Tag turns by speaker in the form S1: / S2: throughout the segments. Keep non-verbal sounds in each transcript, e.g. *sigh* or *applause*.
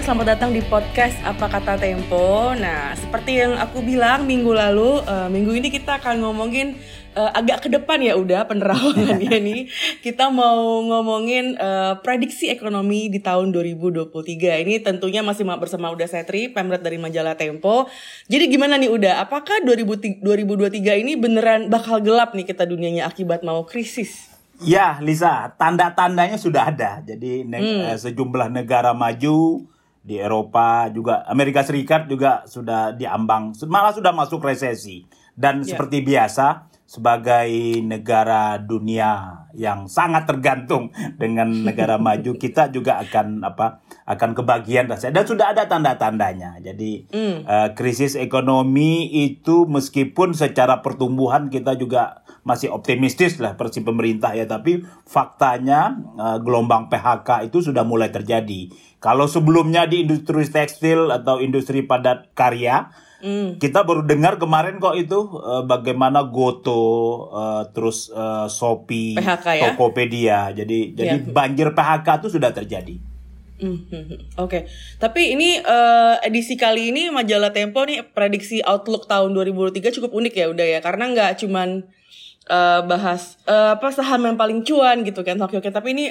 S1: semuanya, selamat datang di podcast Apa Kata Tempo. Nah, seperti yang aku bilang minggu lalu, uh, minggu ini kita akan ngomongin uh, agak ke depan ya udah penerawangannya nih. Kita mau ngomongin uh, prediksi ekonomi di tahun 2023. Ini tentunya masih bersama Uda Setri, pemret dari majalah Tempo. Jadi gimana nih Uda, apakah 2023 ini beneran bakal gelap nih kita dunianya akibat mau krisis?
S2: Ya, Lisa, tanda-tandanya sudah ada. Jadi ne hmm. Sejumlah negara maju di Eropa juga Amerika Serikat juga sudah diambang malah sudah masuk resesi. Dan yeah. seperti biasa sebagai negara dunia yang sangat tergantung dengan negara maju *laughs* kita juga akan apa akan kebagian rasa dan sudah ada tanda-tandanya jadi mm. uh, krisis ekonomi itu meskipun secara pertumbuhan kita juga masih optimistis lah persi pemerintah ya tapi faktanya uh, gelombang PHK itu sudah mulai terjadi. Kalau sebelumnya di industri tekstil atau industri padat karya mm. kita baru dengar kemarin kok itu uh, bagaimana Goto uh, terus uh, Shopee, PHK, ya? Tokopedia. Jadi jadi yeah. banjir PHK itu sudah terjadi.
S1: Mm -hmm. Oke, okay. tapi ini uh, edisi kali ini majalah Tempo nih prediksi outlook tahun 2023 cukup unik ya udah ya karena nggak cuman uh, bahas uh, apa saham yang paling cuan gitu kan Tokyo tapi ini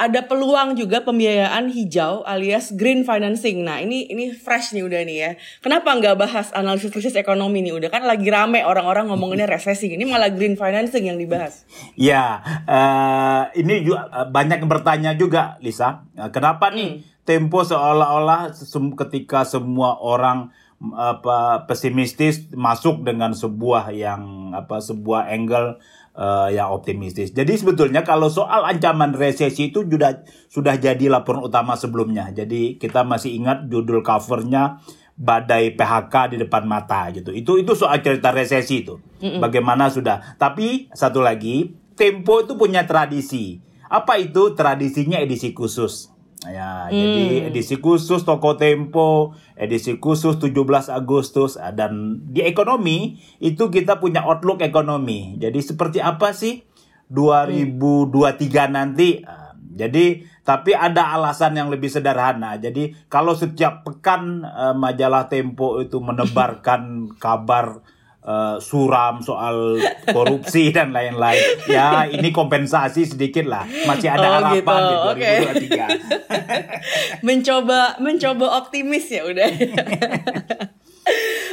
S1: ada peluang juga pembiayaan hijau alias green financing. Nah ini ini fresh nih udah nih ya. Kenapa nggak bahas analisis krisis ekonomi nih udah kan lagi rame orang-orang ngomonginnya resesi. Ini malah green financing yang dibahas.
S2: Ya uh, ini juga banyak yang bertanya juga Lisa. Kenapa nih hmm. Tempo seolah-olah ketika semua orang apa pesimistis masuk dengan sebuah yang apa sebuah angle uh, yang optimistis. Jadi sebetulnya kalau soal ancaman resesi itu sudah sudah jadi laporan utama sebelumnya. Jadi kita masih ingat judul covernya badai PHK di depan mata gitu. Itu itu soal cerita resesi itu. Mm -mm. Bagaimana sudah. Tapi satu lagi, Tempo itu punya tradisi. Apa itu tradisinya edisi khusus? Ya, hmm. jadi edisi khusus Toko Tempo, edisi khusus 17 Agustus ah, dan di ekonomi itu kita punya outlook ekonomi. Jadi seperti apa sih 2023 hmm. nanti? Ah, jadi tapi ada alasan yang lebih sederhana. Jadi kalau setiap pekan uh, majalah Tempo itu menebarkan *laughs* kabar uh, suram soal korupsi dan lain-lain. Ya, ini kompensasi sedikit lah. Masih ada oh, harapan gitu. di 2023. Okay. *laughs*
S1: mencoba mencoba optimis ya udah. *laughs*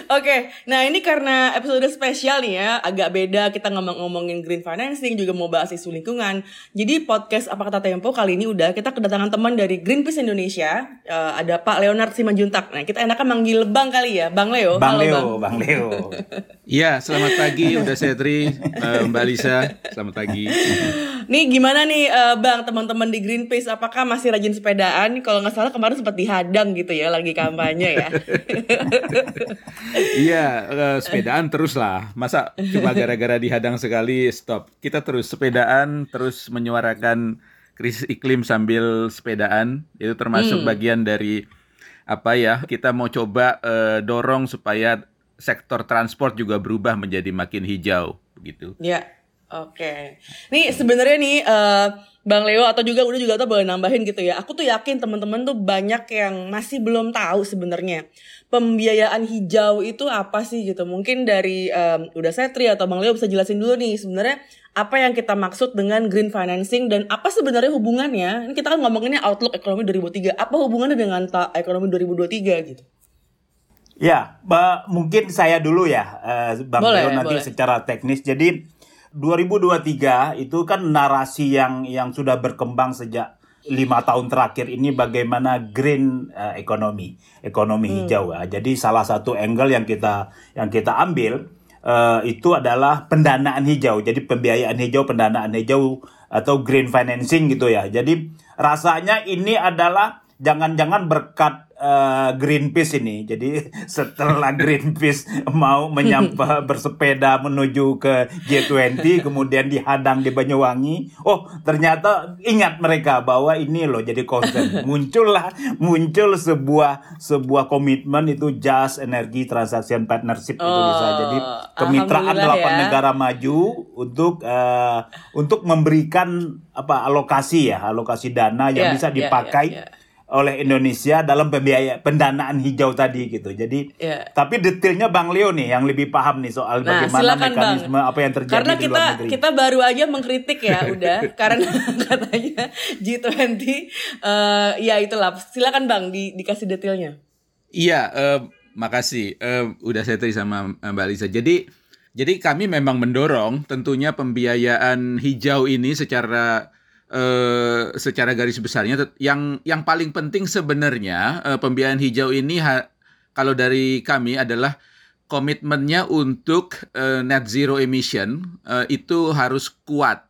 S1: Oke, okay, nah ini karena episode spesial nih ya, agak beda kita ngomong-ngomongin green financing, juga mau bahas isu lingkungan. Jadi podcast Apa Kata Tempo kali ini udah kita kedatangan teman dari Greenpeace Indonesia, uh, ada Pak Leonard Simanjuntak. Nah kita enakan manggil Bang kali ya, Bang Leo.
S2: Bang Halo, Leo, Bang, bang Leo.
S3: Iya, selamat pagi udah Setri, uh, Mbak Lisa, selamat pagi. *laughs*
S1: Nih gimana nih uh, Bang teman-teman di Greenpeace, apakah masih rajin sepedaan? Kalau nggak salah kemarin sempat dihadang gitu ya, lagi kampanye ya. *laughs*
S3: Iya, uh, sepedaan terus lah. Masa cuma gara-gara dihadang sekali stop. Kita terus sepedaan, terus menyuarakan krisis iklim sambil sepedaan. Itu termasuk hmm. bagian dari apa ya? Kita mau coba uh, dorong supaya sektor transport juga berubah menjadi makin hijau begitu.
S1: Ya. Oke. Okay. Nih sebenarnya nih uh, Bang Leo atau juga udah juga tuh boleh nambahin gitu ya. Aku tuh yakin teman-teman tuh banyak yang masih belum tahu sebenarnya pembiayaan hijau itu apa sih gitu. Mungkin dari um, udah Setri atau Bang Leo bisa jelasin dulu nih sebenarnya apa yang kita maksud dengan green financing dan apa sebenarnya hubungannya? Ini kita kan ngomonginnya outlook ekonomi 2003. Apa hubungannya dengan ta ekonomi 2023 gitu?
S2: Ya, mungkin saya dulu ya, uh, Bang boleh, Leo nanti boleh. secara teknis. Jadi 2023 itu kan narasi yang yang sudah berkembang sejak lima tahun terakhir ini bagaimana green uh, ekonomi ekonomi hmm. hijau ya. jadi salah satu angle yang kita yang kita ambil uh, itu adalah pendanaan hijau jadi pembiayaan hijau pendanaan hijau atau green financing gitu ya jadi rasanya ini adalah jangan-jangan berkat uh, Greenpeace ini. Jadi *laughs* setelah Greenpeace mau menyapa *laughs* bersepeda menuju ke G20 kemudian dihadang di Banyuwangi, oh ternyata ingat mereka bahwa ini loh jadi concern. *laughs* Muncullah muncul sebuah sebuah komitmen itu Just Energy Transaction Partnership oh, itu bisa jadi kemitraan delapan ya. negara maju untuk uh, untuk memberikan apa alokasi ya, alokasi dana yang yeah, bisa ya, dipakai yeah, yeah, yeah oleh Indonesia dalam pembiaya pendanaan hijau tadi gitu. Jadi
S1: Ya.
S2: tapi detailnya Bang Leo nih yang lebih paham nih soal
S1: Nah,
S2: bagaimana
S1: silakan, Bang.
S2: mekanisme apa yang terjadi
S1: Karena
S2: di
S1: kita
S2: luar negeri.
S1: kita baru aja mengkritik ya udah *laughs* karena *laughs* katanya G20 eh ya itulah. Silakan Bang di, dikasih detailnya.
S3: Iya, eh, makasih. Eh, udah saya tadi sama Mbak Lisa. Jadi, jadi kami memang mendorong tentunya pembiayaan hijau ini secara eh, secara garis besarnya. Yang yang paling penting sebenarnya eh, pembiayaan hijau ini ha- kalau dari kami adalah komitmennya untuk eh, net zero emission itu harus kuat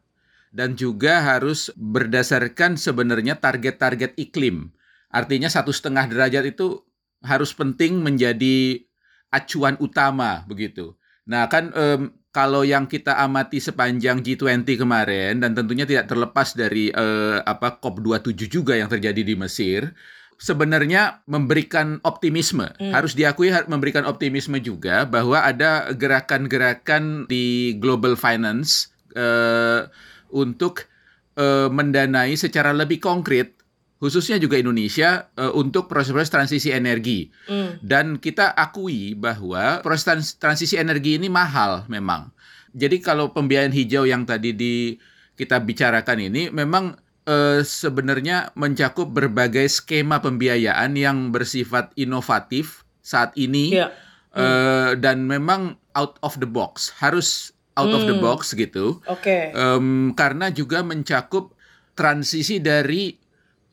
S3: dan juga harus berdasarkan sebenarnya target-target iklim. Artinya satu setengah derajat itu harus penting menjadi acuan utama begitu. Nah kan em, kalau yang kita amati sepanjang G20 kemarin dan tentunya tidak terlepas dari eh, apa COP27 juga yang terjadi di Mesir, sebenarnya memberikan optimisme. Harus diakui memberikan optimisme juga bahwa ada gerakan-gerakan di global finance eh, untuk eh, mendanai secara lebih konkret khususnya juga Indonesia eh, untuk proses-proses transisi energi.
S1: Hmm.
S3: Dan kita akui bahwa proses trans- transisi energi ini mahal memang. Jadi kalau pembiayaan hijau yang tadi di kita bicarakan ini memang eh, sebenarnya mencakup berbagai skema pembiayaan yang bersifat inovatif saat ini
S1: Iya.
S3: eh, dan memang out of the box harus out of the
S1: Hmm.
S3: box gitu
S1: Oke.
S3: Em, karena juga mencakup transisi dari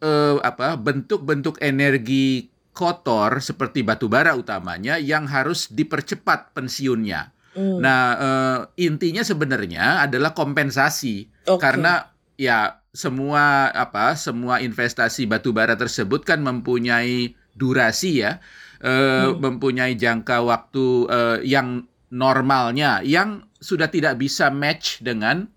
S3: eh, apa bentuk-bentuk energi kotor seperti batu bara utamanya yang harus dipercepat pensiunnya.
S1: Hmm.
S3: Nah eh, intinya sebenarnya adalah kompensasi
S1: Oke.
S3: karena ya semua apa semua investasi batu bara tersebut kan mempunyai durasi ya eh,
S1: Hmm.
S3: mempunyai jangka waktu eh, yang normalnya yang sudah tidak bisa match dengan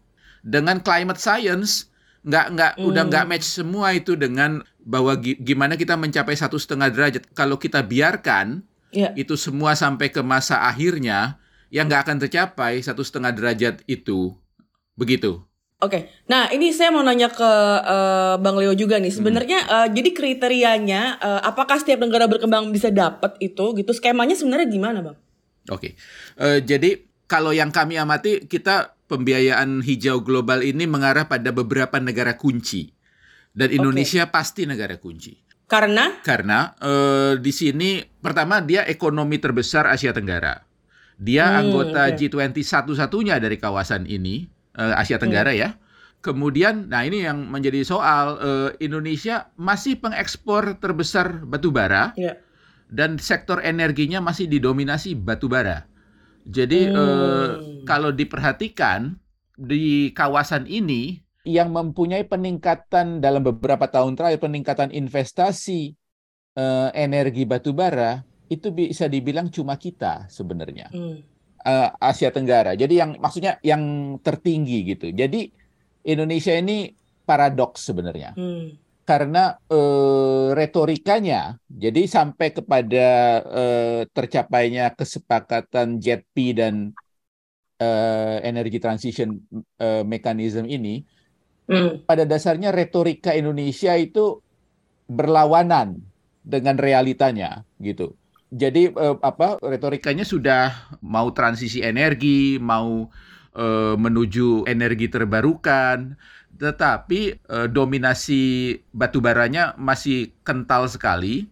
S3: dengan climate science nggak nggak udah
S1: Hmm.
S3: nggak match semua itu dengan bahwa gi- gimana kita mencapai satu setengah derajat kalau kita biarkan
S1: Iya.
S3: itu semua sampai ke masa akhirnya yang nggak akan tercapai satu setengah derajat itu begitu
S1: Oke, nah ini saya mau nanya ke eh, Bang Leo juga nih. Sebenarnya eh, jadi kriterianya eh, apakah setiap negara berkembang bisa dapat itu gitu? Skemanya sebenarnya gimana, Bang?
S3: Oke, Eh, jadi kalau yang kami amati kita pembiayaan hijau global ini mengarah pada beberapa negara kunci dan Indonesia pasti negara kunci
S1: Karena
S3: karena eh, di sini pertama dia ekonomi terbesar Asia Tenggara, dia
S1: Hmm,
S3: anggota
S1: oke.
S3: G20 satu-satunya dari kawasan ini eh, Asia Tenggara ya. Kemudian, nah ini yang menjadi soal eh, Indonesia masih pengekspor terbesar batu bara
S1: ya.
S3: dan sektor energinya masih didominasi batu bara. Jadi
S1: Hmm.
S3: eh, kalau diperhatikan di kawasan ini yang mempunyai peningkatan dalam beberapa tahun terakhir peningkatan investasi eh, energi batu bara itu bisa dibilang cuma kita sebenarnya
S1: Hmm.
S3: eh, Asia Tenggara. Jadi yang maksudnya yang tertinggi gitu. Jadi Indonesia ini paradoks sebenarnya
S1: Hmm.
S3: Karena eh, retorikanya jadi sampai kepada eh, tercapainya kesepakatan JETP dan eh, energy transition eh, mechanism ini
S1: Hmm.
S3: pada dasarnya retorika Indonesia itu berlawanan dengan realitanya gitu. Jadi eh, apa retorikanya sudah mau transisi energi, mau eh, menuju energi terbarukan, tetapi eh, dominasi batu baranya masih kental sekali.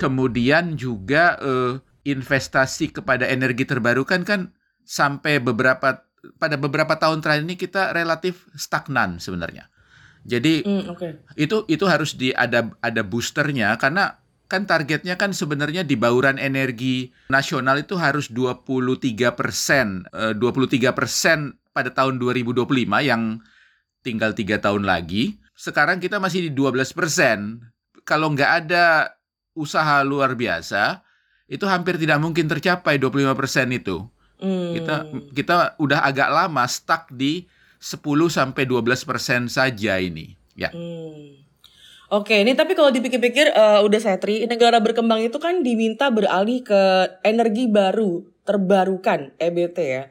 S3: Kemudian juga eh, investasi kepada energi terbarukan kan sampai beberapa pada beberapa tahun terakhir ini kita relatif stagnan sebenarnya. Jadi
S1: Hmm, Oke.
S3: itu itu harus di ada ada boosternya karena kan targetnya kan sebenarnya di bauran energi nasional itu harus 23 persen, 23 persen pada tahun 2025 yang tinggal tiga tahun lagi. Sekarang kita masih di 12 persen. Kalau nggak ada usaha luar biasa, itu hampir tidak mungkin tercapai 25 persen itu.
S1: Hmm.
S3: Kita kita udah agak lama stuck di 10 sampai 12 persen saja ini. Ya.
S1: Hmm. Oke, ini tapi kalau dipikir-pikir eh, udah saya tri, negara berkembang itu kan diminta beralih ke energi baru terbarukan EBT ya.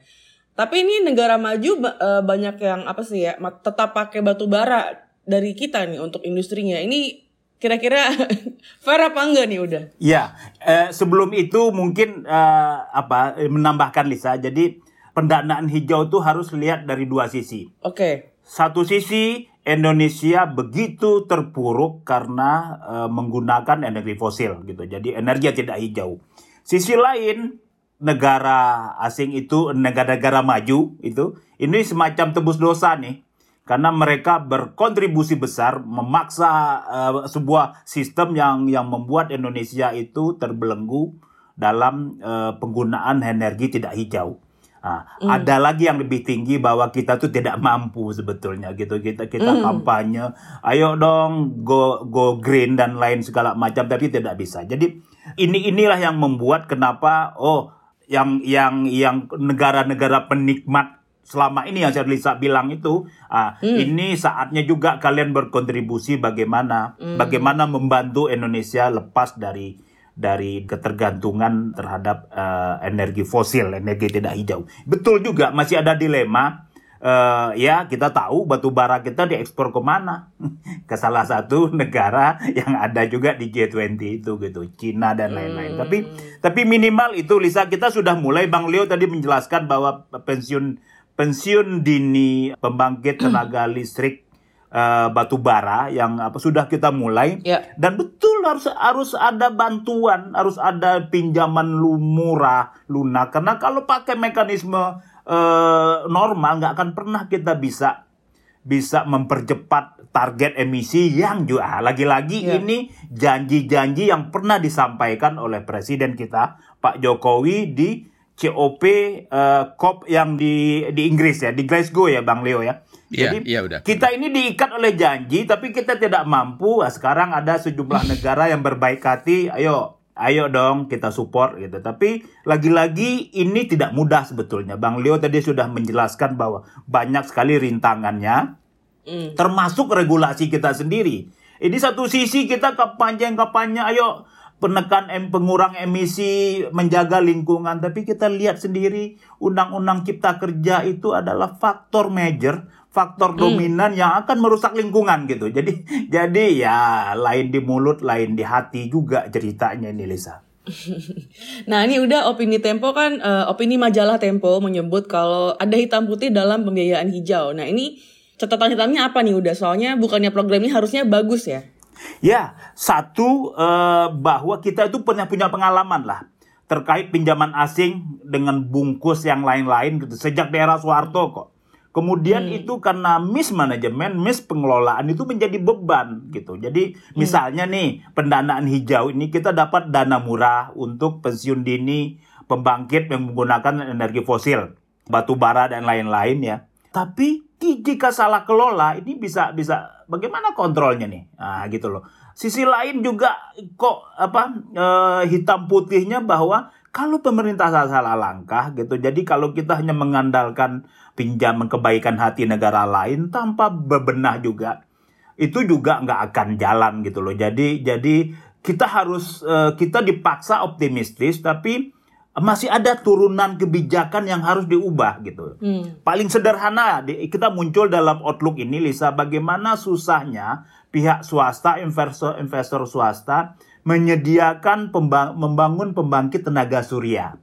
S1: Tapi ini negara maju eh, banyak yang apa sih ya, tetap pakai batu bara dari kita nih untuk industrinya. Ini Kira-kira *laughs* fair apa enggak nih udah?
S2: Ya, eh, sebelum itu mungkin eh, apa eh, menambahkan Lisa. Jadi pendanaan hijau itu harus lihat dari dua sisi.
S1: Oke.
S2: Satu sisi Indonesia begitu terpuruk karena eh, menggunakan energi fosil gitu. Jadi energi tidak hijau. Sisi lain negara asing itu negara-negara maju itu ini semacam tebus dosa nih karena mereka berkontribusi besar memaksa uh, sebuah sistem yang yang membuat Indonesia itu terbelenggu dalam uh, penggunaan energi tidak hijau. Nah, mm. Ada lagi yang lebih tinggi bahwa kita tuh tidak mampu sebetulnya gitu kita kita mm. kampanye, ayo dong go go green dan lain segala macam tapi tidak bisa. Jadi ini inilah yang membuat kenapa oh yang yang yang negara-negara penikmat selama ini yang saya Lisa bilang itu ah, hmm. ini saatnya juga kalian berkontribusi bagaimana hmm. bagaimana membantu Indonesia lepas dari dari ketergantungan terhadap uh, energi fosil energi tidak hijau betul juga masih ada dilema uh, ya kita tahu batu bara kita diekspor ke mana? *laughs* Ke salah satu *laughs* negara yang ada juga di G20 itu gitu Cina dan lain-lain. Hmm. tapi tapi minimal itu Lisa kita sudah mulai. Bang Leo tadi menjelaskan bahwa pensiun pensiun dini pembangkit *clears throat* tenaga listrik uh, batu bara yang apa sudah kita mulai.
S1: Yeah.
S2: dan betul harus harus ada bantuan harus ada pinjaman lu murah lunak. Karena kalau pakai mekanisme uh, normal nggak akan pernah kita bisa bisa mempercepat target emisi yang juga lagi-lagi yeah. ini janji-janji yang pernah disampaikan oleh presiden kita Pak Jokowi di COP uh, COP yang di di Inggris ya, di Glasgow ya Bang Leo ya.
S3: Iya, Jadi iya, udah.
S2: kita ini diikat oleh janji tapi kita tidak mampu. Nah, sekarang ada sejumlah *laughs* negara yang berbaik hati, ayo ayo dong kita support gitu. Tapi lagi-lagi ini tidak mudah sebetulnya. Bang Leo tadi sudah menjelaskan bahwa banyak sekali rintangannya. Mm. Termasuk regulasi kita sendiri. Ini satu sisi kita kampanye-kampanye ayo penekan em, pengurang emisi, menjaga lingkungan, tapi kita lihat sendiri undang-undang cipta kerja itu adalah faktor major, faktor hmm. dominan yang akan merusak lingkungan gitu. Jadi *laughs* jadi ya lain di mulut, lain di hati juga ceritanya ini Lisa. *laughs*
S1: Nah ini udah opini Tempo kan, uh, opini majalah Tempo menyebut kalau ada hitam putih dalam pembiayaan hijau. Nah ini catatan hitamnya apa nih udah? Soalnya bukannya program ini harusnya bagus ya?
S2: Ya, satu eh, bahwa kita itu pernah punya pengalaman lah terkait pinjaman asing dengan bungkus yang lain-lain gitu sejak daerah Soeharto kok. Kemudian hmm. itu karena mismanagement, pengelolaan itu menjadi beban gitu. Jadi hmm. misalnya nih pendanaan hijau ini kita dapat dana murah untuk pensiun dini pembangkit yang menggunakan energi fosil, batu bara dan lain-lain ya. Tapi jika salah kelola ini bisa bisa bagaimana kontrolnya nih nah gitu loh sisi lain juga kok apa e, hitam putihnya bahwa kalau pemerintah salah, salah langkah gitu jadi kalau kita hanya mengandalkan pinjaman kebaikan hati negara lain tanpa bebenah juga itu juga nggak akan jalan gitu loh jadi jadi kita harus e, kita dipaksa optimistis tapi masih ada turunan kebijakan yang harus diubah gitu. Hmm. Paling sederhana kita muncul dalam outlook ini Lisa bagaimana susahnya pihak swasta investor investor swasta menyediakan pembang, membangun pembangkit tenaga surya.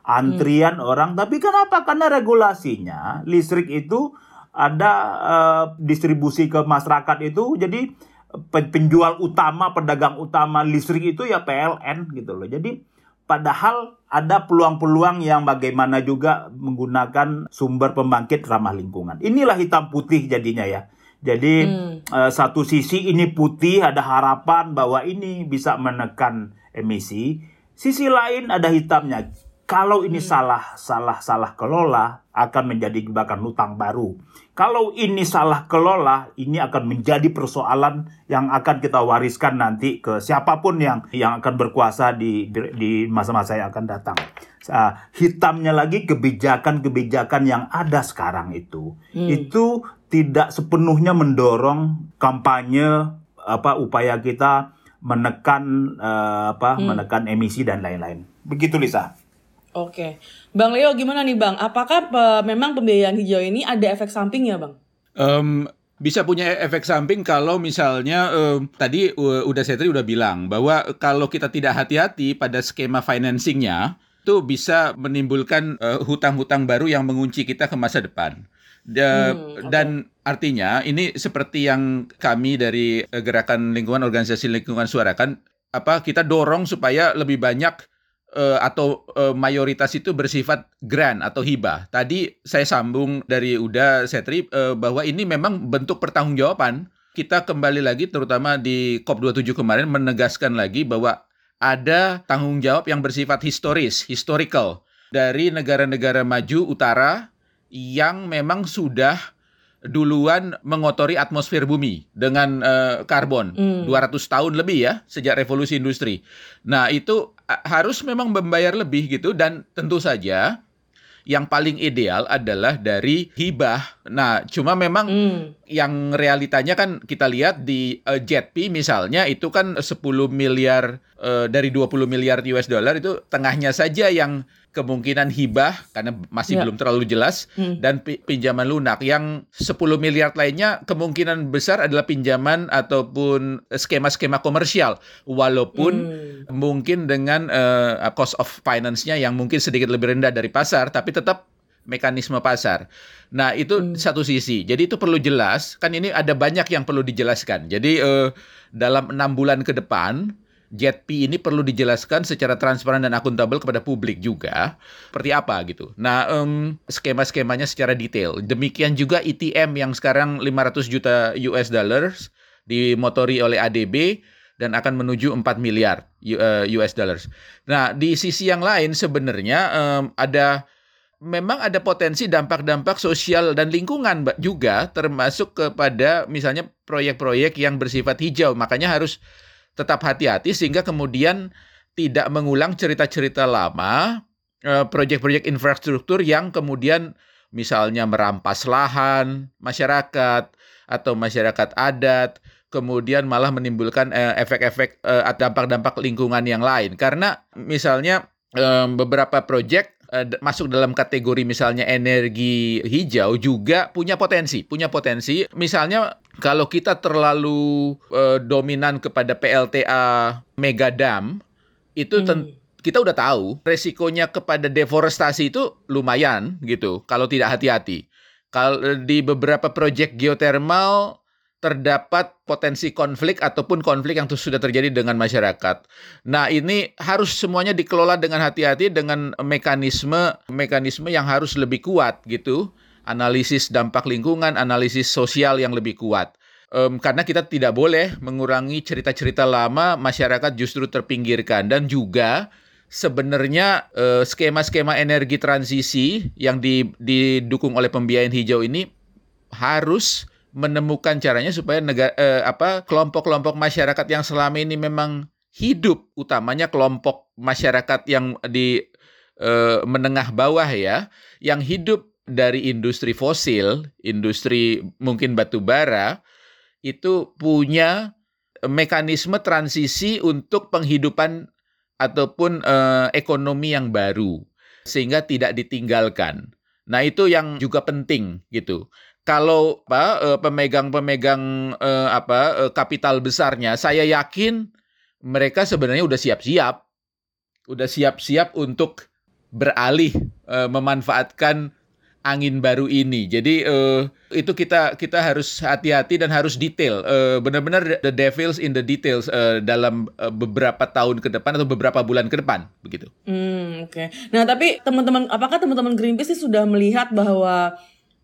S2: Antrian hmm. orang tapi kenapa? Karena regulasinya listrik itu ada uh, distribusi ke masyarakat itu jadi penjual utama pedagang utama listrik itu ya PLN gitu loh. Jadi Padahal ada peluang-peluang yang bagaimana juga menggunakan sumber pembangkit ramah lingkungan. Inilah hitam putih jadinya ya. Jadi hmm. uh, satu sisi ini putih ada harapan bahwa ini bisa menekan emisi. Sisi lain ada hitamnya. Kalau ini hmm. salah salah salah kelola akan menjadi jebakan hutang baru. Kalau ini salah kelola, ini akan menjadi persoalan yang akan kita wariskan nanti ke siapa pun yang yang akan berkuasa di di masa-masa yang akan datang. Uh, hitamnya lagi kebijakan-kebijakan yang ada sekarang itu, hmm. itu tidak sepenuhnya mendorong kampanye apa upaya kita menekan uh, apa hmm. menekan emisi dan lain-lain. Begitu Lisa.
S1: Oke, Bang Leo gimana nih Bang? Apakah pe memang pembiayaan hijau ini ada efek sampingnya Bang?
S3: Um, bisa punya efek samping kalau misalnya eh, tadi uh, udah Setri udah bilang bahwa kalau kita tidak hati-hati pada skema financingnya itu bisa menimbulkan hutang hutang-hutang baru yang mengunci kita ke masa depan. Da, hmm, okay. Dan artinya ini seperti yang kami dari gerakan lingkungan organisasi lingkungan suarakan apa kita dorong supaya lebih banyak uh, atau uh, mayoritas itu bersifat grant atau hibah. Tadi saya sambung dari Uda Setri uh, bahwa ini memang bentuk pertanggungjawaban. Kita kembali lagi terutama di COP27 kemarin menegaskan lagi bahwa ada tanggung jawab yang bersifat historis, historical dari negara-negara maju utara yang memang sudah duluan mengotori atmosfer bumi dengan uh, karbon hmm. 200 tahun lebih ya sejak revolusi industri. Nah, itu harus memang membayar lebih gitu dan tentu saja yang paling ideal adalah dari hibah. Nah, cuma memang hmm. yang realitanya kan kita lihat di uh, JETP misalnya itu kan 10 miliar uh, dari 20 miliar US dollar itu tengahnya saja yang kemungkinan hibah karena masih ya. belum terlalu jelas hmm. dan pinjaman lunak yang 10 miliar lainnya kemungkinan besar adalah pinjaman ataupun skema-skema komersial walaupun hmm. mungkin dengan uh, cost of finance-nya yang mungkin sedikit lebih rendah dari pasar tapi tetap mekanisme pasar. Nah, itu hmm. satu sisi. Jadi itu perlu jelas. Kan ini ada banyak yang perlu dijelaskan. Jadi uh, dalam enam bulan ke depan JETP ini perlu dijelaskan secara transparan dan akuntabel kepada publik juga seperti apa gitu. Nah, um, skema-skemanya secara detail. Demikian juga ETM yang sekarang 500 juta US dollars dimotori oleh ADB dan akan menuju 4 miliar US eh, dollars. Nah, di sisi yang lain sebenarnya um, ada memang ada potensi dampak-dampak sosial dan lingkungan juga termasuk kepada misalnya proyek-proyek yang bersifat hijau. Makanya harus tetap hati-hati sehingga kemudian tidak mengulang cerita-cerita lama eh, proyek-proyek infrastruktur yang kemudian misalnya merampas lahan masyarakat atau masyarakat adat kemudian malah menimbulkan eh, efek-efek uh, dampak-dampak lingkungan yang lain karena misalnya beberapa proyek masuk dalam kategori misalnya energi hijau juga punya potensi, punya potensi. Misalnya kalau kita terlalu uh, dominan kepada PLTA mega dam itu hmm. kita udah tahu resikonya kepada deforestasi itu lumayan gitu kalau tidak hati-hati. Kalau di beberapa proyek geotermal terdapat potensi konflik ataupun konflik yang sudah terjadi dengan masyarakat. Nah, ini harus semuanya dikelola dengan hati-hati dengan mekanisme mekanisme yang harus lebih kuat gitu. Analisis dampak lingkungan, analisis sosial yang lebih kuat. Um, karena kita tidak boleh mengurangi cerita-cerita lama masyarakat justru terpinggirkan dan juga sebenarnya uh, skema-skema energi transisi yang di, didukung oleh pembiayaan hijau ini harus menemukan caranya supaya negara eh, apa kelompok-kelompok masyarakat yang selama ini memang hidup utamanya kelompok masyarakat yang di eh, menengah bawah ya yang hidup dari industri fosil, industri mungkin batu bara itu punya mekanisme transisi untuk penghidupan ataupun eh, ekonomi yang baru sehingga tidak ditinggalkan. Nah, itu yang juga penting gitu kalau apa eh, pemegang-pemegang uh, apa uh, kapital besarnya saya yakin mereka sebenarnya udah siap-siap udah siap-siap untuk beralih memanfaatkan angin baru ini. Jadi uh, itu kita kita harus hati-hati dan harus detail. Uh, benar-benar the devils in the details uh, dalam uh, beberapa tahun ke depan atau beberapa bulan ke depan begitu.
S1: Hmm, oke. Okay. Nah, tapi teman-teman apakah teman-teman Greenpeace sudah melihat bahwa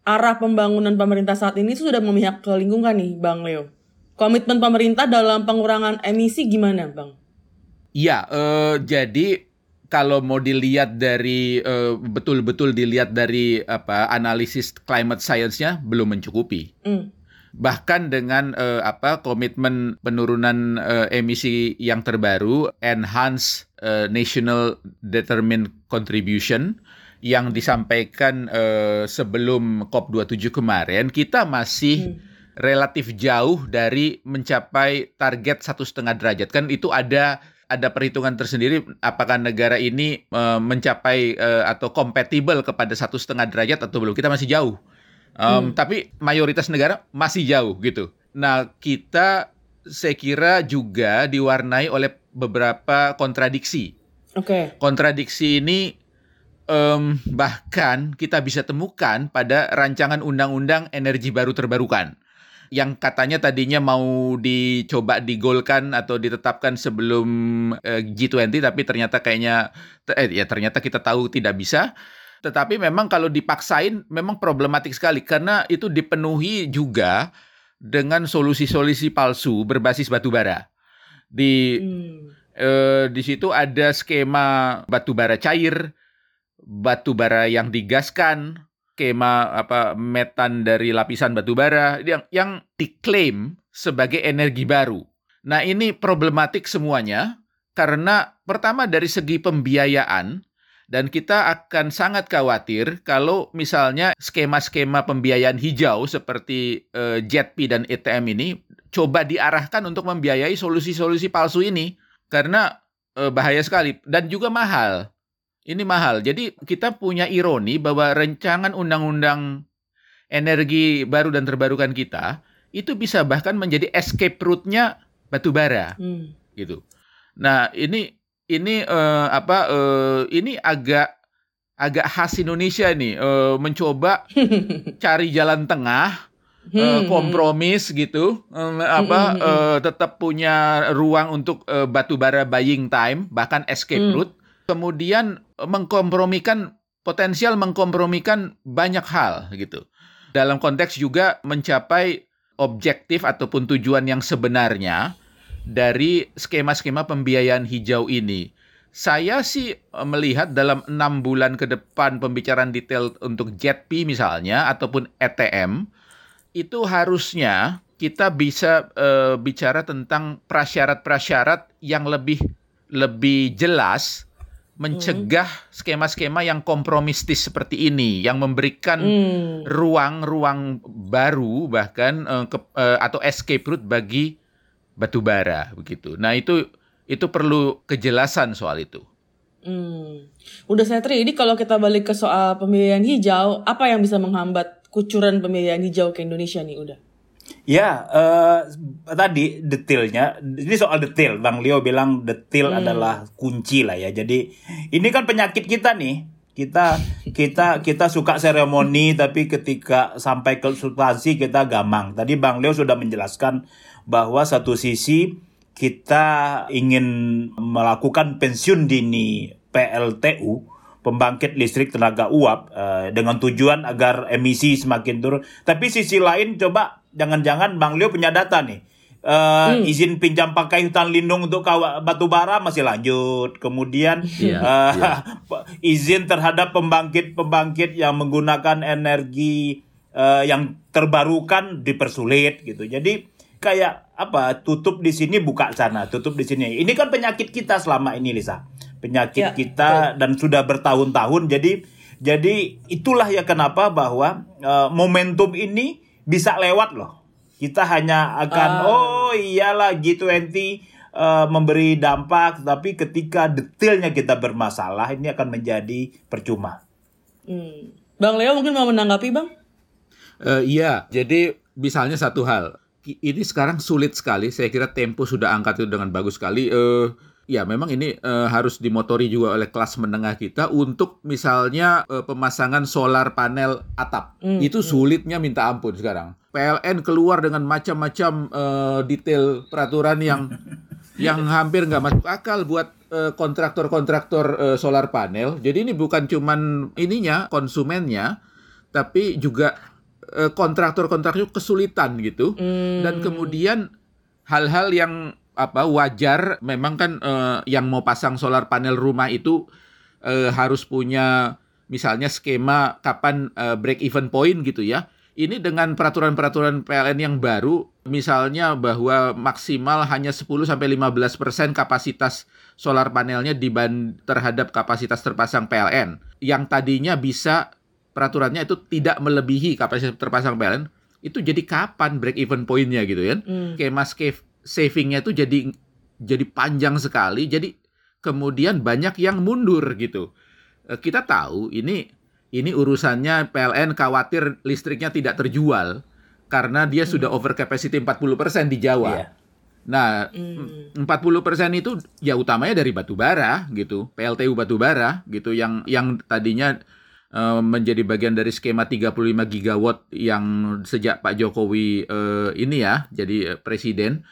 S1: arah pembangunan pemerintah saat ini sudah memihak ke lingkungan nih, Bang Leo. Komitmen pemerintah dalam pengurangan emisi gimana, Bang?
S3: Iya, uh, jadi kalau mau dilihat dari uh, betul-betul dilihat dari apa analisis climate science-nya belum mencukupi. Mm. Bahkan dengan uh, apa komitmen penurunan uh, emisi yang terbaru, enhance uh, national determined contribution yang disampaikan uh, sebelum COP27 kemarin, kita masih hmm. relatif jauh dari mencapai target satu setengah derajat. Kan itu ada ada perhitungan tersendiri apakah negara ini uh, mencapai uh, atau kompatibel kepada satu setengah derajat atau belum. Kita masih jauh. Um, Tapi mayoritas negara masih jauh gitu. Nah, kita saya kira juga diwarnai oleh beberapa kontradiksi.
S1: Oke.
S3: Kontradiksi ini em, bahkan kita bisa temukan pada rancangan undang-undang energi baru terbarukan yang katanya tadinya mau dicoba digolkan atau ditetapkan sebelum eh, G20 tapi ternyata kayaknya eh, ya ternyata kita tahu tidak bisa. Tetapi memang kalau dipaksain memang problematik sekali karena itu dipenuhi juga dengan solusi-solusi palsu berbasis batu bara. Di
S1: Hmm.
S3: eh, di situ ada skema batu bara cair, batu bara yang digaskan, skema apa metan dari lapisan batu bara yang yang diklaim sebagai energi baru. Nah, ini problematik semuanya karena pertama dari segi pembiayaan dan kita akan sangat khawatir kalau misalnya skema-skema pembiayaan hijau seperti eh, JETP dan ETM ini coba diarahkan untuk membiayai solusi-solusi palsu ini karena eh, bahaya sekali dan juga mahal. Ini mahal. Jadi kita punya ironi bahwa rancangan undang-undang energi baru dan terbarukan kita itu bisa bahkan menjadi escape route-nya batu bara
S1: Hmm.
S3: gitu. Nah, ini ini eh, apa eh, ini agak agak khas Indonesia nih eh, mencoba *laughs* cari jalan tengah
S1: Hmm.
S3: kompromis gitu eh, apa eh, tetap punya ruang untuk eh, batu bara buying time bahkan escape
S1: Hmm.
S3: route kemudian eh, mengkompromikan potensial mengkompromikan banyak hal gitu dalam konteks juga mencapai objektif ataupun tujuan yang sebenarnya dari skema-skema pembiayaan hijau ini. Saya sih eh, melihat dalam enam bulan ke depan pembicaraan detail untuk JETP misalnya ataupun ETM itu harusnya kita bisa eh, bicara tentang prasyarat-prasyarat yang lebih lebih jelas mencegah skema-skema yang kompromistis seperti ini yang memberikan
S1: Hmm.
S3: ruang-ruang baru bahkan eh, ke- eh, atau escape route bagi batu bara begitu. Nah, itu itu perlu kejelasan soal itu.
S1: Hmm. Udah saya tri, ini kalau kita balik ke soal pembiayaan hijau, apa yang bisa menghambat kucuran pembiayaan hijau ke Indonesia nih udah?
S2: Ya, eh, tadi detailnya, ini soal detail. Bang Leo bilang detail adalah kunci lah ya. Jadi ini kan penyakit kita nih. Kita kita kita suka seremoni, *laughs* tapi ketika sampai ke substansi kita gamang. Tadi Bang Leo sudah menjelaskan bahwa satu sisi kita ingin melakukan pensiun dini PLTU pembangkit listrik tenaga uap eh, dengan tujuan agar emisi semakin turun. Tapi sisi lain coba jangan-jangan Bang Leo punya data nih. Eh, izin pinjam pakai hutan lindung untuk kawa, batu bara masih lanjut. Kemudian
S3: Iya,
S2: eh,
S3: iya. *laughs*
S2: izin terhadap pembangkit-pembangkit yang menggunakan energi eh, yang terbarukan dipersulit gitu. Jadi kayak apa tutup di sini buka sana, tutup di sini. Ini kan penyakit kita selama ini Lisa. Penyakit
S1: Ya,
S2: kita dan sudah bertahun-tahun. Jadi jadi itulah ya kenapa bahwa eh, momentum ini bisa lewat loh. Kita hanya akan
S1: Ah.
S2: oh iyalah G20 eh, memberi dampak tapi ketika detailnya kita bermasalah ini akan menjadi percuma.
S1: Hmm. Bang Leo mungkin mau menanggapi bang?
S3: Eh, iya, jadi misalnya satu hal, ki- ini sekarang sulit sekali. Saya kira Tempo sudah angkat itu dengan bagus sekali. Eh, ya, memang ini eh, harus dimotori juga oleh kelas menengah kita untuk misalnya eh, pemasangan solar panel atap.
S1: Hmm,
S3: itu sulitnya minta ampun sekarang. PLN keluar dengan macam-macam eh, detail peraturan yang *laughs* yang hampir nggak masuk akal buat kontraktor-kontraktor eh, solar panel. Jadi ini bukan cuman ininya konsumennya, tapi juga kontraktor-kontraktor kesulitan gitu.
S1: Hmm.
S3: Dan kemudian hal-hal yang apa wajar memang kan eh, yang mau pasang solar panel rumah itu eh, harus punya misalnya skema kapan eh, break even point gitu ya. Ini dengan peraturan-peraturan PLN yang baru misalnya bahwa maksimal hanya 10 sampai 15% kapasitas solar panelnya diban terhadap kapasitas terpasang PLN yang tadinya bisa peraturannya itu tidak melebihi kapasitas terpasang PLN itu jadi kapan break even point-nya gitu kan
S1: Hmm.
S3: skema savingnya itu jadi jadi panjang sekali jadi kemudian banyak yang mundur gitu Eh, kita tahu ini ini urusannya PLN khawatir listriknya tidak terjual karena dia sudah over capacity 40% di Jawa.
S2: Iya.
S3: Nah,
S1: Hmm.
S3: 40% itu ya utamanya dari batu bara gitu, PLTU batu bara gitu yang yang tadinya eh, menjadi bagian dari skema 35 gigawatt yang sejak Pak Jokowi eh, ini ya jadi eh, presiden.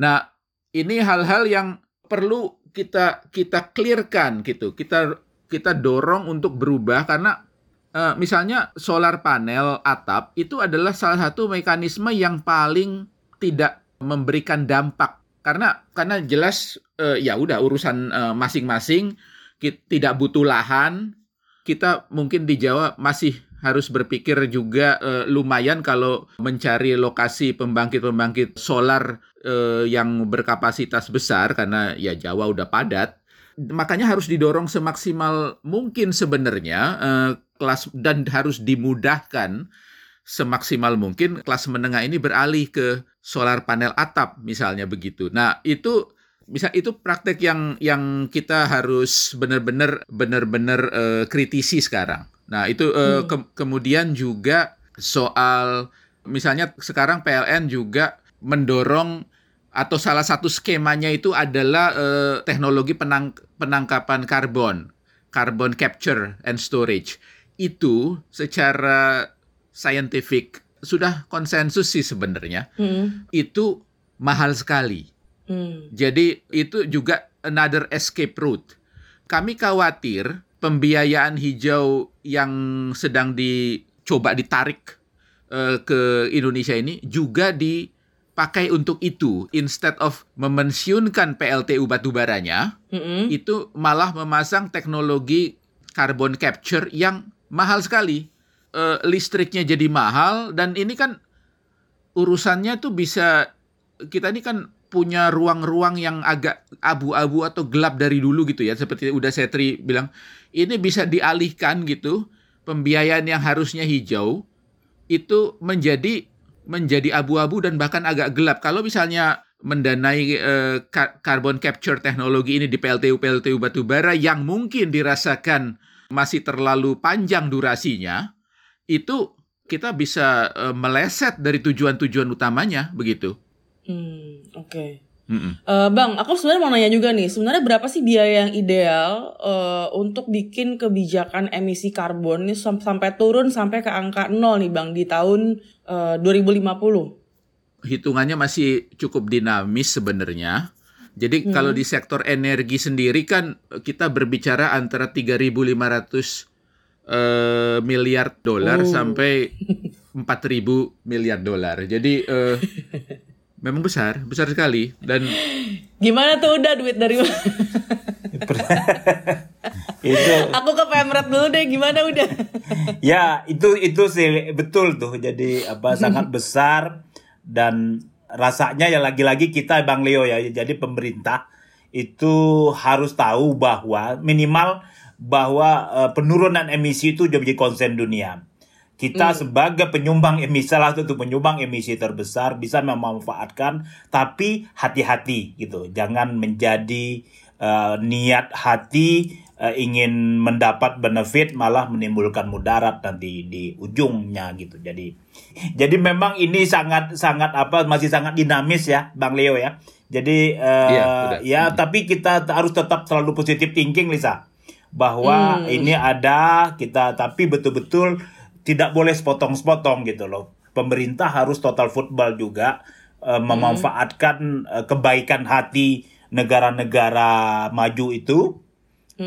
S3: Nah, ini hal-hal yang perlu kita kita clearkan gitu. Kita kita dorong untuk berubah karena eh, misalnya solar panel atap itu adalah salah satu mekanisme yang paling tidak memberikan dampak karena karena jelas eh, ya udah urusan eh, masing-masing Ki- tidak butuh lahan kita mungkin di Jawa masih harus berpikir juga eh, lumayan kalau mencari lokasi pembangkit-pembangkit solar eh, yang berkapasitas besar karena ya Jawa udah padat makanya harus didorong semaksimal mungkin sebenarnya eh, kelas dan harus dimudahkan semaksimal mungkin kelas menengah ini beralih ke solar panel atap misalnya begitu. Nah, itu bisa itu praktek yang yang kita harus benar-benar benar-benar eh, kritisi sekarang. Nah, itu eh, ke- kemudian juga soal misalnya sekarang PLN juga mendorong atau salah satu skemanya itu adalah eh, teknologi penang- penangkapan karbon, carbon capture and storage. Itu secara scientific sudah konsensus sih sebenarnya
S1: Hmm.
S3: itu mahal sekali.
S1: Hmm.
S3: Jadi itu juga another escape route. Kami khawatir pembiayaan hijau yang sedang dicoba ditarik eh, ke Indonesia ini juga dipakai untuk itu. Instead of memensiunkan PLTU batubaranya,
S1: Mm-mm.
S3: itu malah memasang teknologi carbon capture yang mahal sekali. Eh, listriknya jadi mahal dan ini kan urusannya tuh bisa kita ini kan punya ruang-ruang yang agak abu-abu atau gelap dari dulu gitu ya seperti udah Setri bilang ini bisa dialihkan gitu pembiayaan yang harusnya hijau itu menjadi menjadi abu-abu dan bahkan agak gelap kalau misalnya mendanai eh, ka- carbon capture teknologi ini di PLTU PLTU batubara yang mungkin dirasakan masih terlalu panjang durasinya itu kita bisa eh, meleset dari tujuan-tujuan utamanya begitu.
S1: Hmm, Oke.
S3: Mm-mm.
S1: Eh, bang, aku sebenarnya mau nanya juga nih, sebenarnya berapa sih biaya yang ideal eh, untuk bikin kebijakan emisi karbon ini sam- sampai turun sampai ke angka nol nih bang di tahun eh, 2050?
S3: Hitungannya masih cukup dinamis sebenarnya. Jadi kalau di sektor energi sendiri kan eh, kita berbicara antara 3.500 eh, miliar dolar
S1: Oh.
S3: sampai 4.000 miliar dolar. Jadi eh, *laughs* memang besar, besar sekali dan
S1: Gimana tuh udah duit dari mana? *laughs*
S2: itu *laughs*
S1: aku ke Pemret dulu deh, gimana udah? *laughs*
S2: ya itu itu sih betul tuh jadi apa *laughs* sangat besar dan rasanya ya lagi-lagi kita Bang Leo ya jadi pemerintah itu harus tahu bahwa minimal bahwa eh, penurunan emisi itu jadi konsen dunia. Kita sebagai penyumbang emisi salah satu penyumbang emisi terbesar bisa memanfaatkan tapi hati-hati gitu. Jangan menjadi eh, niat hati eh, ingin mendapat benefit malah menimbulkan mudarat nanti di ujungnya gitu. Jadi jadi memang ini sangat sangat apa masih sangat dinamis ya Bang Leo ya. Jadi
S3: Iya, udah.
S2: ya tapi kita harus tetap selalu positif thinking Lisa bahwa
S1: Hmm.
S2: ini ada kita tapi betul-betul tidak boleh sepotong-sepotong gitu loh. Pemerintah harus total football juga eh, memanfaatkan eh, kebaikan hati negara-negara maju itu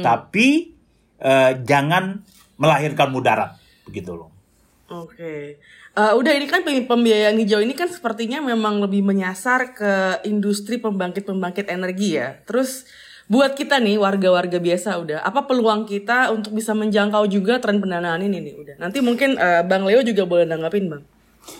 S2: tapi eh, jangan melahirkan mudarat begitu loh.
S1: Oke. Eh, udah ini kan pem- pembiayaan hijau ini kan sepertinya memang lebih menyasar ke industri pembangkit-pembangkit energi ya. Terus buat kita nih warga-warga biasa udah apa peluang kita untuk bisa menjangkau juga tren pendanaan ini nih udah. Nanti mungkin eh, Bang Leo juga boleh nanggapin Bang.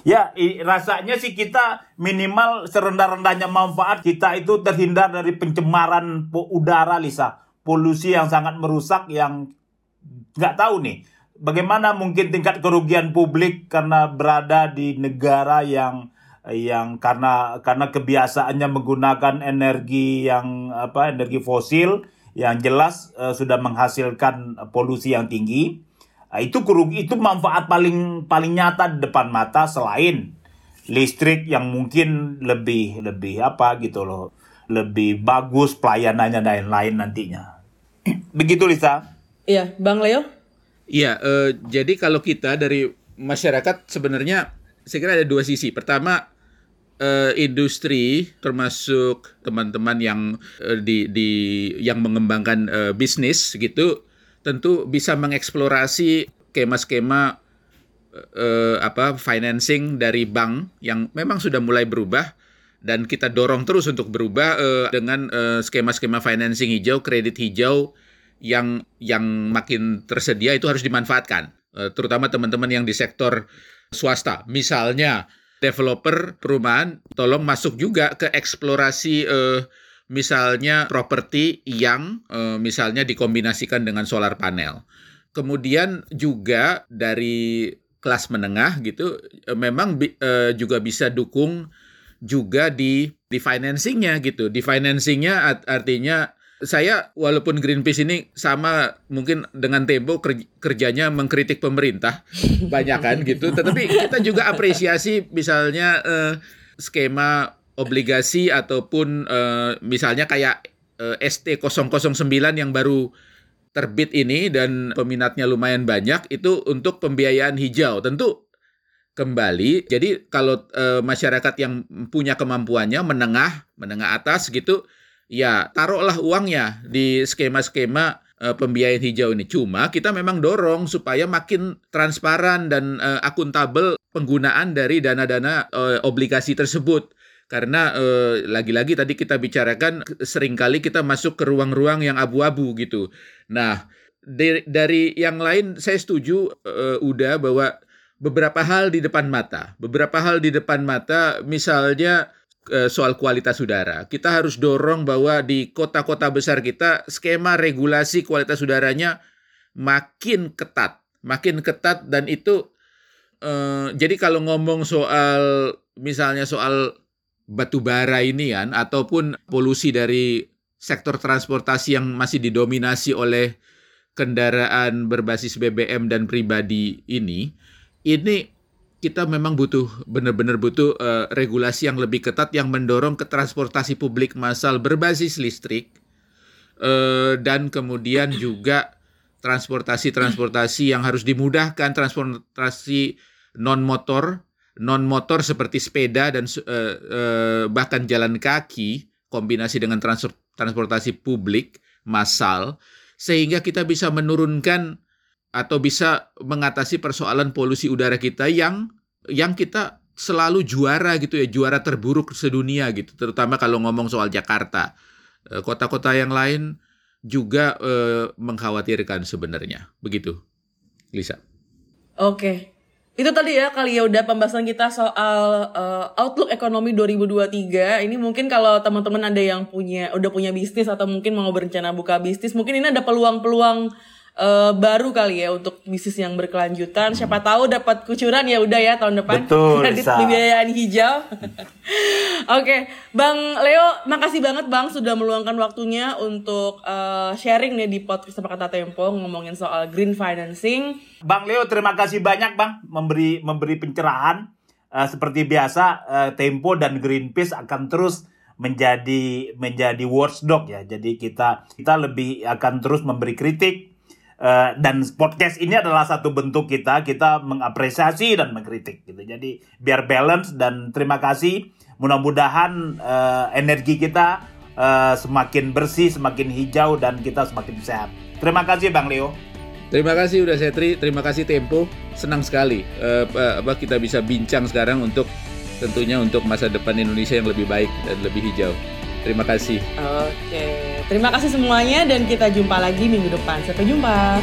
S2: Ya, i- rasanya sih kita minimal serendah-rendahnya manfaat kita itu terhindar dari pencemaran udara, Lisa. Polusi yang sangat merusak yang nggak tahu nih. Bagaimana mungkin tingkat kerugian publik karena berada di negara yang yang karena karena kebiasaannya menggunakan energi yang apa energi fosil yang jelas eh, sudah menghasilkan polusi yang tinggi Nah, itu kerugi itu manfaat paling paling nyata di depan mata selain listrik yang mungkin lebih lebih apa gitu loh lebih bagus pelayanannya dan lain-lain nantinya begitu Lisa?
S1: Iya bang Leo?
S3: Iya uh, jadi kalau kita dari masyarakat sebenarnya saya kira ada dua sisi. Pertama uh, industri termasuk teman-teman yang uh, di di yang mengembangkan uh, bisnis gitu tentu bisa mengeksplorasi skema-skema uh, apa financing dari bank yang memang sudah mulai berubah dan kita dorong terus untuk berubah uh, dengan skema skema-skema financing hijau, kredit hijau yang yang makin tersedia itu harus dimanfaatkan, uh, terutama teman-teman yang di sektor swasta. Misalnya developer perumahan tolong masuk juga ke eksplorasi uh, misalnya properti yang uh, misalnya dikombinasikan dengan solar panel. Kemudian juga dari kelas menengah gitu memang bi juga bisa dukung juga di di financingnya gitu. Di financingnya art artinya saya walaupun Greenpeace ini sama mungkin dengan Tempo kerjanya mengkritik pemerintah *laughs* banyak kan gitu, tetapi kita juga apresiasi misalnya uh, skema obligasi ataupun uh, misalnya kayak uh, ST009 yang baru terbit ini dan peminatnya lumayan banyak itu untuk pembiayaan hijau. Tentu kembali jadi kalau uh, masyarakat yang punya kemampuannya menengah, menengah atas gitu ya taruhlah uangnya di skema-skema uh, pembiayaan hijau ini. Cuma kita memang dorong supaya makin transparan dan uh, akuntabel penggunaan dari dana-dana uh, obligasi tersebut karena lagi lagi-lagi tadi kita bicarakan sering kali kita masuk ke ruang-ruang yang abu-abu gitu. Nah, dari, dari yang lain saya setuju uh, udah bahwa beberapa hal di depan mata, beberapa hal di depan mata misalnya uh, soal kualitas udara. Kita harus dorong bahwa di kota-kota besar kita skema regulasi kualitas udaranya makin ketat, makin ketat dan itu uh, jadi kalau ngomong soal misalnya soal batu bara ini kan ataupun polusi dari sektor transportasi yang masih didominasi oleh kendaraan berbasis BBM dan pribadi ini ini kita memang butuh benar-benar butuh uh, regulasi yang lebih ketat yang mendorong ke transportasi publik massal berbasis listrik uh, dan kemudian juga transportasi-transportasi yang harus dimudahkan transportasi non motor non motor seperti sepeda dan uh, uh, bahkan jalan kaki kombinasi dengan trans transportasi publik massal sehingga kita bisa menurunkan atau bisa mengatasi persoalan polusi udara kita yang yang kita selalu juara gitu ya juara terburuk sedunia gitu terutama kalau ngomong soal Jakarta eh, kota-kota yang lain juga uh, mengkhawatirkan sebenarnya begitu Lisa.
S1: Oke, itu tadi ya kali ya udah pembahasan kita soal uh, outlook ekonomi 2023. Ini mungkin kalau teman-teman ada yang punya udah punya bisnis atau mungkin mau berencana buka bisnis, mungkin ini ada peluang-peluang uh, baru kali ya untuk bisnis yang berkelanjutan. Siapa tahu dapat kucuran ya udah ya tahun depan.
S2: Betul.
S1: Kredit pembiayaan hijau. *laughs* Oke, okay. Bang Leo, makasih banget Bang sudah meluangkan waktunya untuk uh, sharing nih di podcast apa kata Tempo ngomongin soal green financing.
S2: Bang Leo, terima kasih banyak Bang memberi memberi pencerahan. Uh, seperti biasa, uh, Tempo dan Greenpeace akan terus menjadi menjadi watchdog ya. Jadi kita kita lebih akan terus memberi kritik Uh, dan podcast ini adalah satu bentuk kita kita mengapresiasi dan mengkritik gitu. Jadi biar balance dan terima kasih. Mudah-mudahan uh, energi kita uh, semakin bersih semakin hijau dan kita semakin sehat. Terima kasih bang Leo.
S3: Terima kasih udah Setri. Terima kasih Tempo. Senang sekali uh, apa kita bisa bincang sekarang untuk tentunya untuk masa depan Indonesia yang lebih baik dan lebih hijau terima kasih
S1: oke. Terima kasih semuanya dan kita jumpa lagi minggu depan. Sampai jumpa.